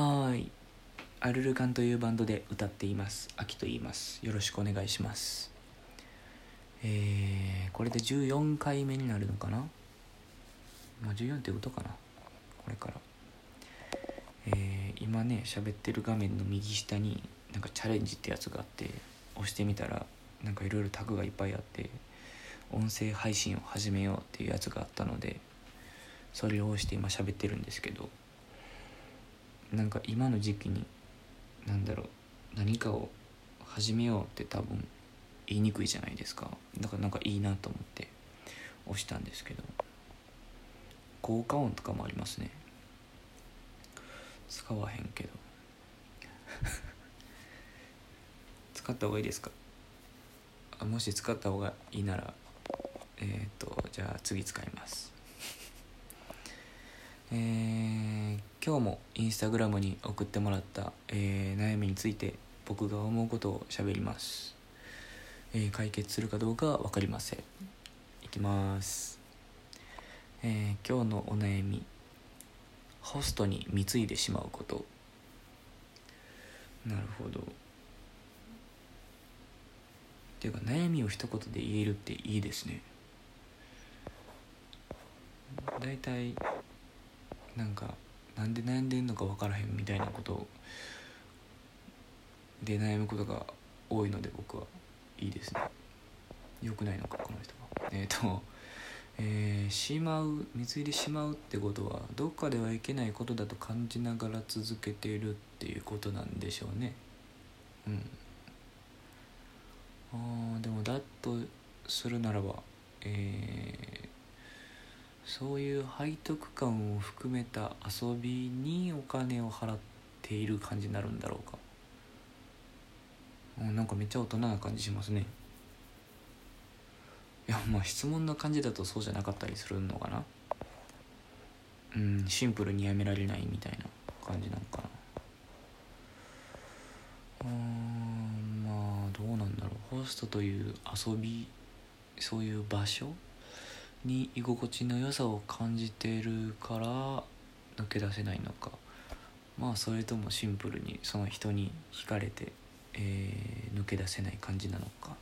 はい。アルルカンというバンドで歌っています。秋と言います。よろしくお願いします。えー、これで14回目になるのかな？まあ14ってことかな？これから。えー、今ね喋ってる画面の右下になんかチャレンジってやつがあって押してみたらなんかいろいろタグがいっぱいあって音声配信を始めようっていうやつがあったのでそれを押して今喋ってるんですけど。なんか今の時期に何だろう何かを始めようって多分言いにくいじゃないですか。だからなんかいいなと思って押したんですけど。効果音とかもありますね。使わへんけど。使った方がいいですか？あもし使った方がいいならえっ、とじゃあ次使います。えー今日もインスタグラムに送ってもらった、えー悩みについて僕が思うことを喋ります、えー解決するかどうかは分かりません。いきます、えー今日のお悩み。ホストに貢いでしまうこと。なるほど。っていうか悩みを一言で言えるっていいですね。大体なんかなんで悩んでんのか分からへんみたいなことで悩むことが多いので僕はいいですね。良くないのかこの人は。えっ、と えーしまう貢いでしまうってことはどっかではいけないことだと感じながら続けているっていうことなんでしょうね。うん。あーでもだとするならばえーそういう背徳感を含めた遊びにお金を払っている感じになるんだろうか。うんなんかめっちゃ大人な感じしますね。いやまあ質問の感じだとそうじゃなかったりするのかな。うんシンプルにやめられないみたいな感じなのかな。うんまあどうなんだろう。ホストという遊びそういう場所に居心地の良さを感じているから抜け出せないのか。まあそれともシンプルにその人に惹かれて、えー抜け出せない感じなのか。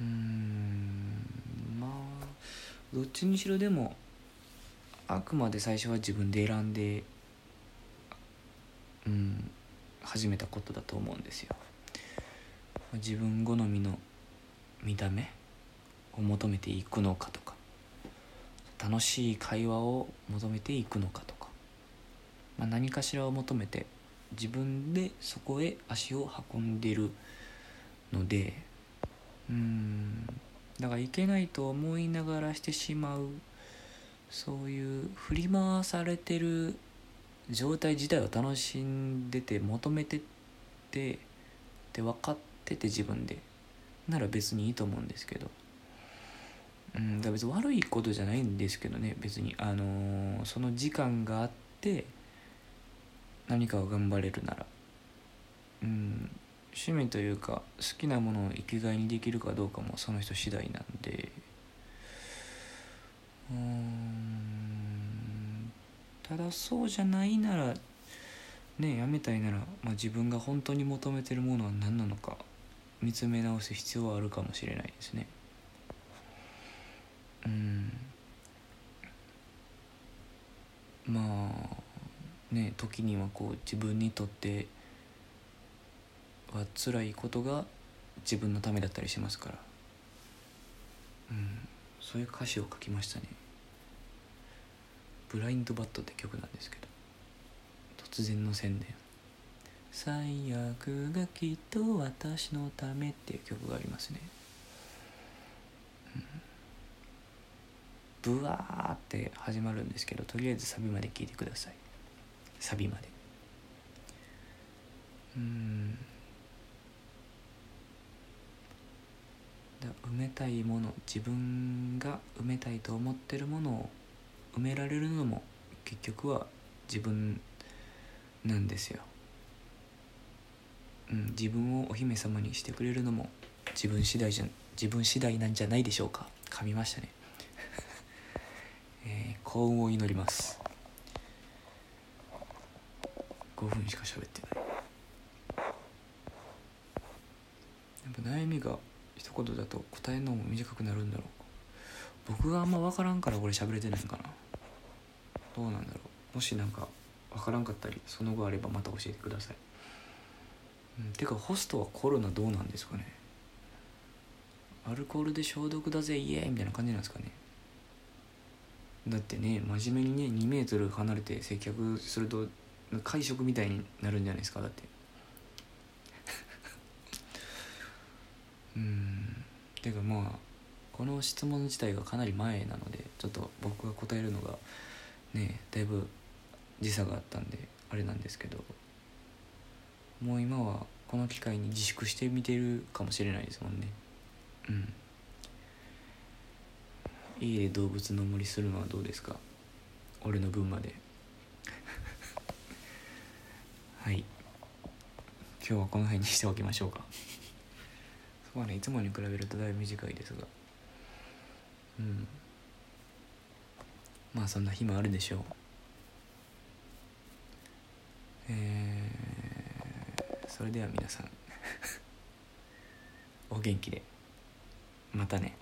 うんまあどっちにしろでもあくまで最初は自分で選んでうん始めたことだと思うんですよ。自分好みの見た目を求めていくのかとか楽しい会話を求めていくのかとか、まあ、何かしらを求めて自分でそこへ足を運んでるのでうんだからいけないと思いながらしてしまうそういう振り回されてる状態自体を楽しんでて求めてってで分かってて自分でなら別にいいと思うんですけどうんだ別に悪いことじゃないんですけどね別に。あのーその時間があって何かを頑張れるなら。うん趣味というか好きなものを生きがいにできるかどうかもその人次第なんで。うんただそうじゃないならねやめたいなら、まあ、自分が本当に求めてるものは何なのか見つめ直す必要はあるかもしれないですね。うん。まあね時にはこう自分にとっては辛いことが自分のためだったりしますから。うん。そういう歌詞を書きましたね「ブラインドバット」って曲なんですけど。突然の宣伝「最悪がきっと私のため」っていう曲がありますね。ブワーって始まるんですけどとりあえずサビまで聴いてください。サビまで。うん。だ埋めたいもの自分が埋めたいと思ってるものを埋められるのも結局は自分なんですよ、うん、自分をお姫様にしてくれるのも自分次第じゃ自分次第なんじゃないでしょうか。噛みましたね。幸運を祈ります。5分しか喋ってない。やっぱ悩みが一言だと答えのも短くなるんだろう。僕があんま分からんからこれ喋れてないんかな。どうなんだろう。もしなんか分からんかったりその後あればまた教えてください、うん、てかホストはコロナどうなんですかね。アルコールで消毒だぜイエーイみたいな感じなんですかね。だってね真面目にね2メートル離れて接客すると会食みたいになるんじゃないですかだって。うん。てかまあこの質問自体がかなり前なのでちょっと僕が答えるのがねだいぶ時差があったんであれなんですけど。もう今はこの機会に自粛してみてるかもしれないですもんね。うん。家で動物の森するのはどうですか？俺の分まで。はい。今日はこの辺にしておきましょうか。そうねいつもに比べるとだいぶ短いですが。うん。まあそんな日もあるでしょう。えー、それでは皆さん。お元気で。またね